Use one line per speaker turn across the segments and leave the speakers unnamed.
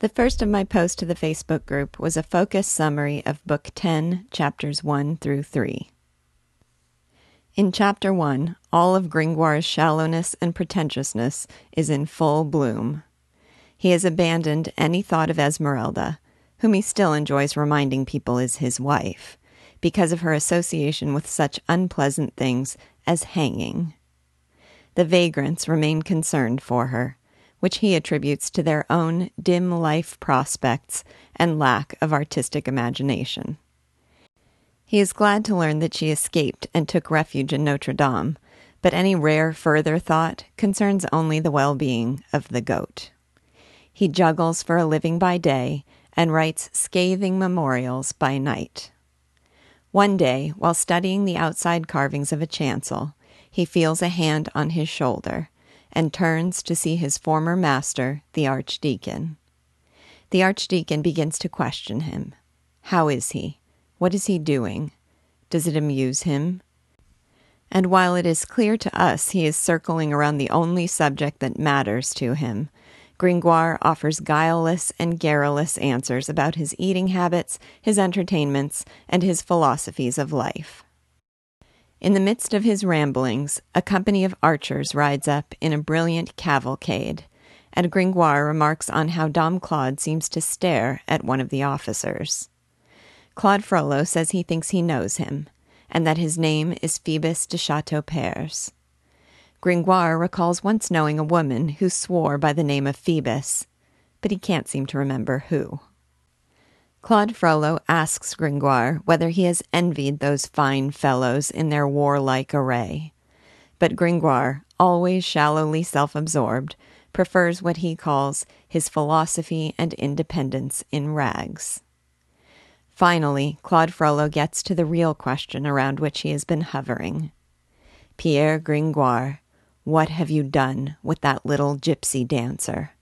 The first of my posts to the Facebook group was a focused summary of Book 10, chapters 1 through 3. In chapter 1, all of Gringoire's shallowness and pretentiousness is in full bloom. He has abandoned any thought of Esmeralda, whom he still enjoys reminding people is his wife, because of her association with such unpleasant things as hanging. The vagrants remain concerned for her which he attributes to their own dim life prospects and lack of artistic imagination. He is glad to learn that she escaped and took refuge in Notre Dame, but any rare further thought concerns only the well being of the goat. He juggles for a living by day and writes scathing memorials by night. One day, while studying the outside carvings of a chancel, he feels a hand on his shoulder and turns to see his former master, the archdeacon. The archdeacon begins to question him. How is he? What is he doing? Does it amuse him? And while it is clear to us he is circling around the only subject that matters to him, Gringoire offers guileless and garrulous answers about his eating habits, his entertainments, and his philosophies of life. In the midst of his ramblings, a company of archers rides up in a brilliant cavalcade, and Gringoire remarks on how Dom Claude seems to stare at one of the officers. Claude Frollo says he thinks he knows him, and that his name is Phoebus de Chateaupers. Gringoire recalls once knowing a woman who swore by the name of Phoebus, but he can't seem to remember who. Claude Frollo asks Gringoire whether he has envied those fine fellows in their warlike array. But Gringoire, always shallowly self absorbed, prefers what he calls his philosophy and independence in rags. Finally, Claude Frollo gets to the real question around which he has been hovering. Pierre Gringoire, what have you done with that little gypsy dancer?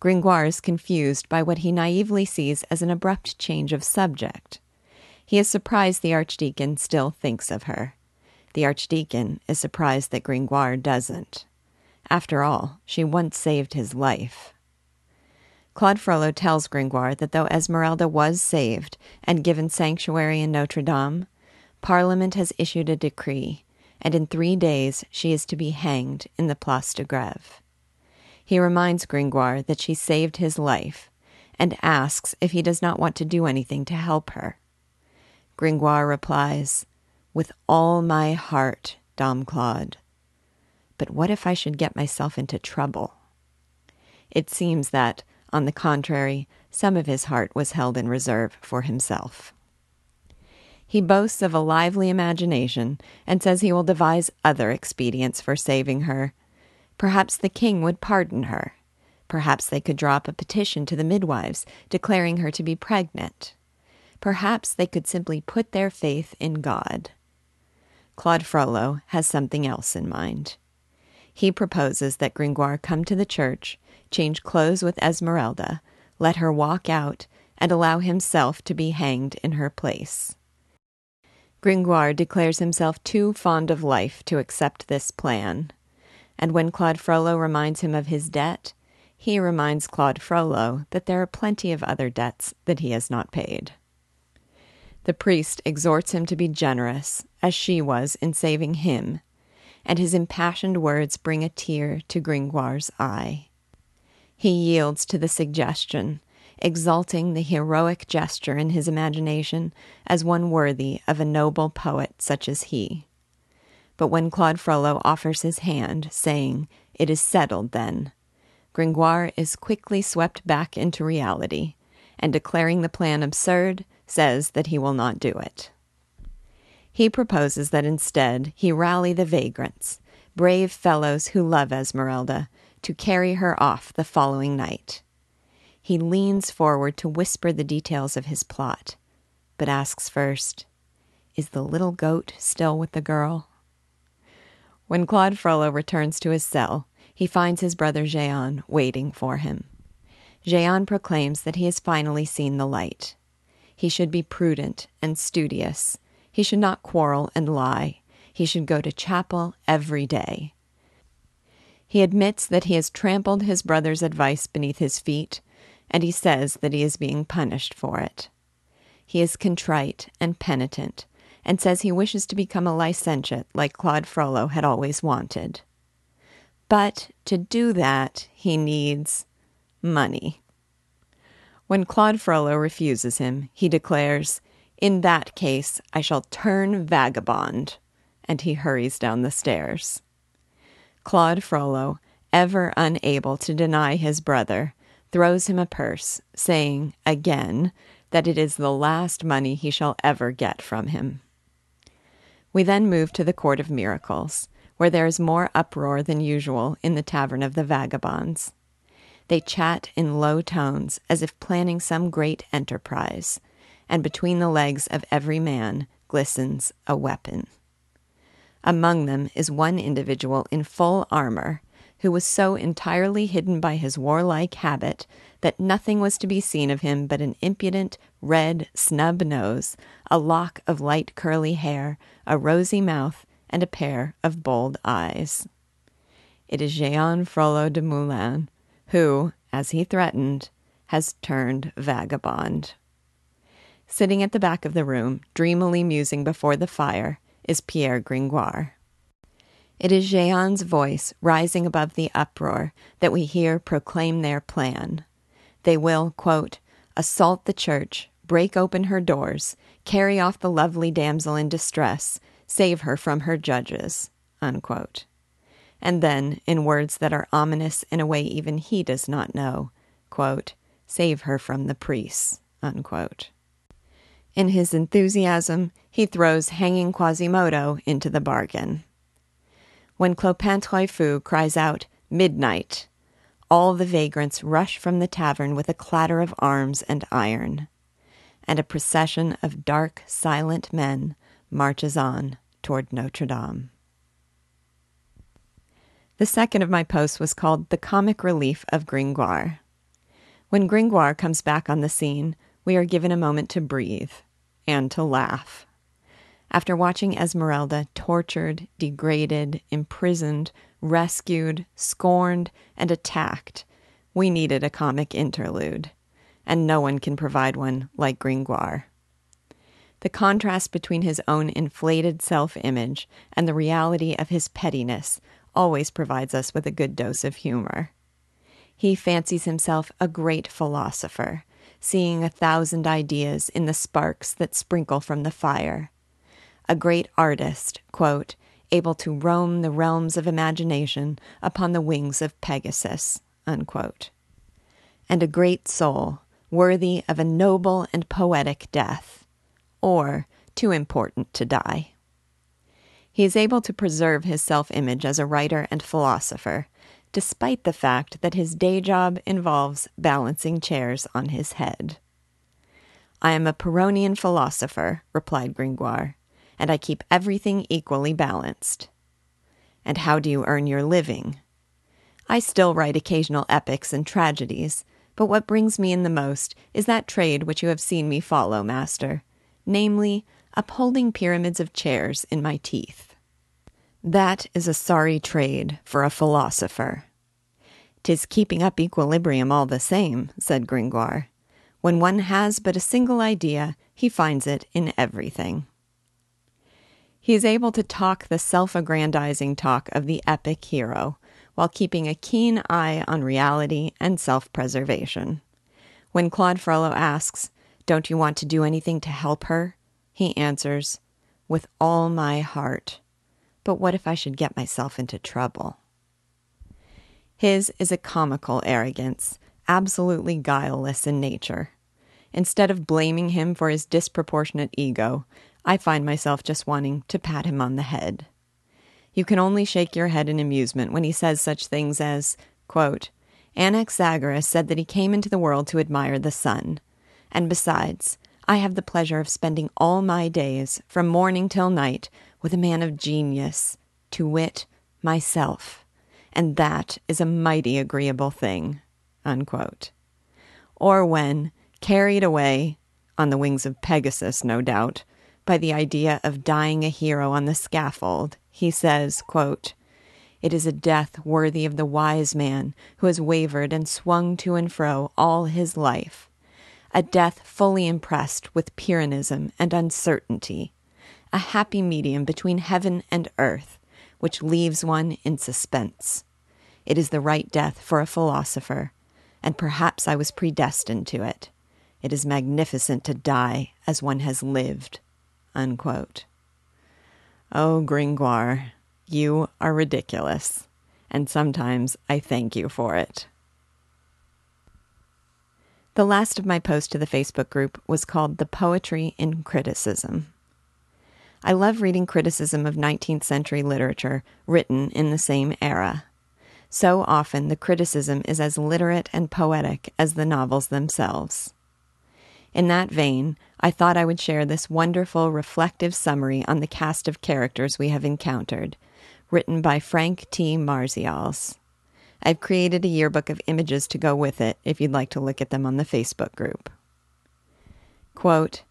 Gringoire is confused by what he naively sees as an abrupt change of subject. He is surprised the Archdeacon still thinks of her. The Archdeacon is surprised that Gringoire doesn't. After all, she once saved his life. Claude Frollo tells Gringoire that though Esmeralda was saved and given sanctuary in Notre Dame, Parliament has issued a decree, and in three days she is to be hanged in the Place de Greve. He reminds Gringoire that she saved his life and asks if he does not want to do anything to help her. Gringoire replies, With all my heart, Dom Claude. But what if I should get myself into trouble? It seems that, on the contrary, some of his heart was held in reserve for himself. He boasts of a lively imagination and says he will devise other expedients for saving her, Perhaps the king would pardon her. Perhaps they could draw up a petition to the midwives declaring her to be pregnant. Perhaps they could simply put their faith in God. Claude Frollo has something else in mind. He proposes that Gringoire come to the church, change clothes with Esmeralda, let her walk out, and allow himself to be hanged in her place. Gringoire declares himself too fond of life to accept this plan and when Claude Frollo reminds him of his debt, he reminds Claude Frollo that there are plenty of other debts that he has not paid. The priest exhorts him to be generous, as she was in saving him, and his impassioned words bring a tear to Gringoire's eye. He yields to the suggestion, exalting the heroic gesture in his imagination as one worthy of a noble poet such as he. But when Claude Frollo offers his hand, saying, It is settled then, Gringoire is quickly swept back into reality, and declaring the plan absurd, says that he will not do it. He proposes that instead he rally the vagrants, brave fellows who love Esmeralda, to carry her off the following night. He leans forward to whisper the details of his plot, but asks first, Is the little goat still with the girl? When Claude Frollo returns to his cell, he finds his brother Jehan waiting for him. Jehan proclaims that he has finally seen the light. He should be prudent and studious. He should not quarrel and lie. He should go to chapel every day. He admits that he has trampled his brother's advice beneath his feet, and he says that he is being punished for it. He is contrite and penitent, and says he wishes to become a licentiate like Claude Frollo had always wanted. But to do that, he needs money. When Claude Frollo refuses him, he declares, In that case, I shall turn vagabond, and he hurries down the stairs. Claude Frollo, ever unable to deny his brother, throws him a purse, saying, again, that it is the last money he shall ever get from him. We then move to the Court of Miracles, where there is more uproar than usual in the Tavern of the Vagabonds. They chat in low tones as if planning some great enterprise, and between the legs of every man glistens a weapon. Among them is one individual in full armor who was so entirely hidden by his warlike habit that nothing was to be seen of him but an impudent, red, snub nose, a lock of light curly hair, a rosy mouth, and a pair of bold eyes. It is Jehan Frollo de Moulin, who, as he threatened, has turned vagabond. Sitting at the back of the room, dreamily musing before the fire, is Pierre Gringoire. It is Jehan's voice rising above the uproar that we hear proclaim their plan. They will, quote, assault the church, break open her doors, carry off the lovely damsel in distress, save her from her judges, unquote. And then, in words that are ominous in a way even he does not know, quote, save her from the priests, unquote. In his enthusiasm, he throws hanging Quasimodo into the bargain. When Clopin Trouillefou cries out, Midnight! all the vagrants rush from the tavern with a clatter of arms and iron, and a procession of dark, silent men marches on toward Notre Dame. The second of my posts was called The Comic Relief of Gringoire. When Gringoire comes back on the scene, we are given a moment to breathe and to laugh. After watching Esmeralda tortured, degraded, imprisoned, rescued, scorned, and attacked, we needed a comic interlude, and no one can provide one like Gringoire. The contrast between his own inflated self image and the reality of his pettiness always provides us with a good dose of humor. He fancies himself a great philosopher, seeing a thousand ideas in the sparks that sprinkle from the fire a great artist, quote, able to roam the realms of imagination upon the wings of Pegasus, unquote. and a great soul, worthy of a noble and poetic death, or too important to die. He is able to preserve his self image as a writer and philosopher, despite the fact that his day job involves balancing chairs on his head. I am a Pyrrhonian philosopher, replied Gringoire and I keep everything equally balanced. And how do you earn your living? I still write occasional epics and tragedies, but what brings me in the most is that trade which you have seen me follow, master, namely, upholding pyramids of chairs in my teeth. That is a sorry trade for a philosopher. Tis keeping up equilibrium all the same, said Gringoire. When one has but a single idea, he finds it in everything. He is able to talk the self aggrandizing talk of the epic hero while keeping a keen eye on reality and self preservation. When Claude Frollo asks, Don't you want to do anything to help her? he answers, With all my heart. But what if I should get myself into trouble? His is a comical arrogance, absolutely guileless in nature. Instead of blaming him for his disproportionate ego, I find myself just wanting to pat him on the head. You can only shake your head in amusement when he says such things as, quote, Anaxagoras said that he came into the world to admire the sun. And besides, I have the pleasure of spending all my days, from morning till night, with a man of genius, to wit, myself. And that is a mighty agreeable thing. Unquote. Or when, carried away, on the wings of Pegasus, no doubt, by the idea of dying a hero on the scaffold, he says, quote, It is a death worthy of the wise man who has wavered and swung to and fro all his life, a death fully impressed with Pyrrhonism and uncertainty, a happy medium between heaven and earth, which leaves one in suspense. It is the right death for a philosopher, and perhaps I was predestined to it. It is magnificent to die as one has lived. Unquote. Oh, Gringoire, you are ridiculous, and sometimes I thank you for it. The last of my posts to the Facebook group was called The Poetry in Criticism. I love reading criticism of 19th century literature written in the same era. So often the criticism is as literate and poetic as the novels themselves. In that vein, I thought I would share this wonderful reflective summary on the cast of characters we have encountered, written by Frank T. Marzials. I've created a yearbook of images to go with it if you'd like to look at them on the Facebook group. Quote,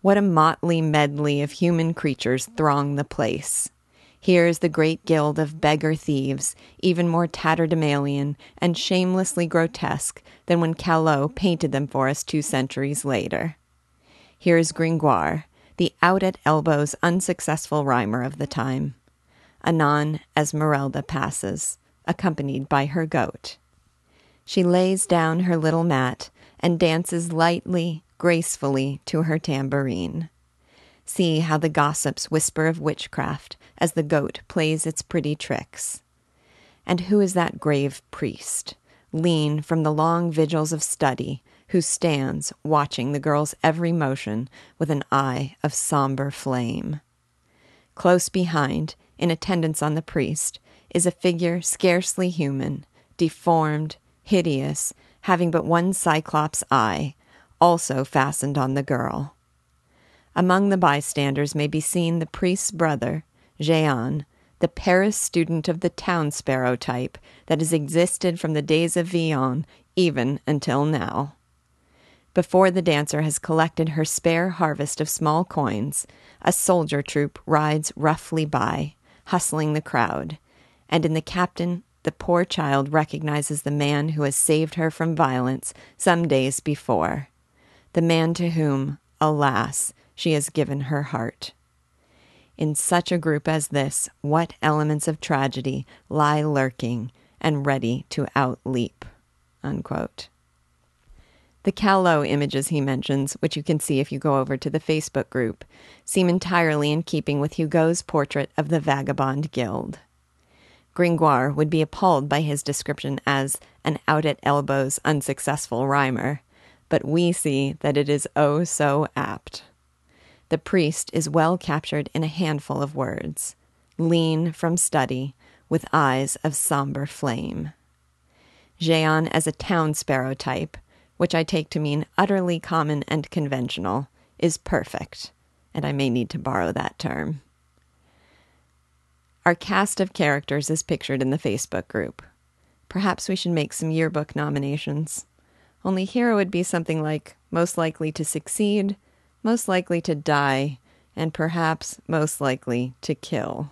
What a motley medley of human creatures throng the place. Here is the great guild of beggar thieves, even more tatterdemalion and shamelessly grotesque than when Callot painted them for us two centuries later. Here is Gringoire, the out at elbows unsuccessful rhymer of the time. Anon, Esmeralda passes, accompanied by her goat. She lays down her little mat and dances lightly, gracefully to her tambourine. See how the gossips whisper of witchcraft as the goat plays its pretty tricks. And who is that grave priest, lean from the long vigils of study, who stands watching the girl's every motion with an eye of somber flame? Close behind, in attendance on the priest, is a figure scarcely human, deformed, hideous, having but one cyclops eye, also fastened on the girl. Among the bystanders may be seen the priest's brother, Jehan, the Paris student of the town sparrow type that has existed from the days of Villon even until now. Before the dancer has collected her spare harvest of small coins, a soldier troop rides roughly by, hustling the crowd, and in the captain, the poor child recognizes the man who has saved her from violence some days before, the man to whom, alas, she has given her heart. In such a group as this, what elements of tragedy lie lurking and ready to outleap? Unquote. The Callot images he mentions, which you can see if you go over to the Facebook group, seem entirely in keeping with Hugo's portrait of the Vagabond Guild. Gringoire would be appalled by his description as an out at elbows, unsuccessful rhymer, but we see that it is oh so apt. The priest is well captured in a handful of words lean from study, with eyes of somber flame. Jehan as a town sparrow type, which I take to mean utterly common and conventional, is perfect, and I may need to borrow that term. Our cast of characters is pictured in the Facebook group. Perhaps we should make some yearbook nominations. Only here it would be something like most likely to succeed, most likely to die, and perhaps most likely to kill.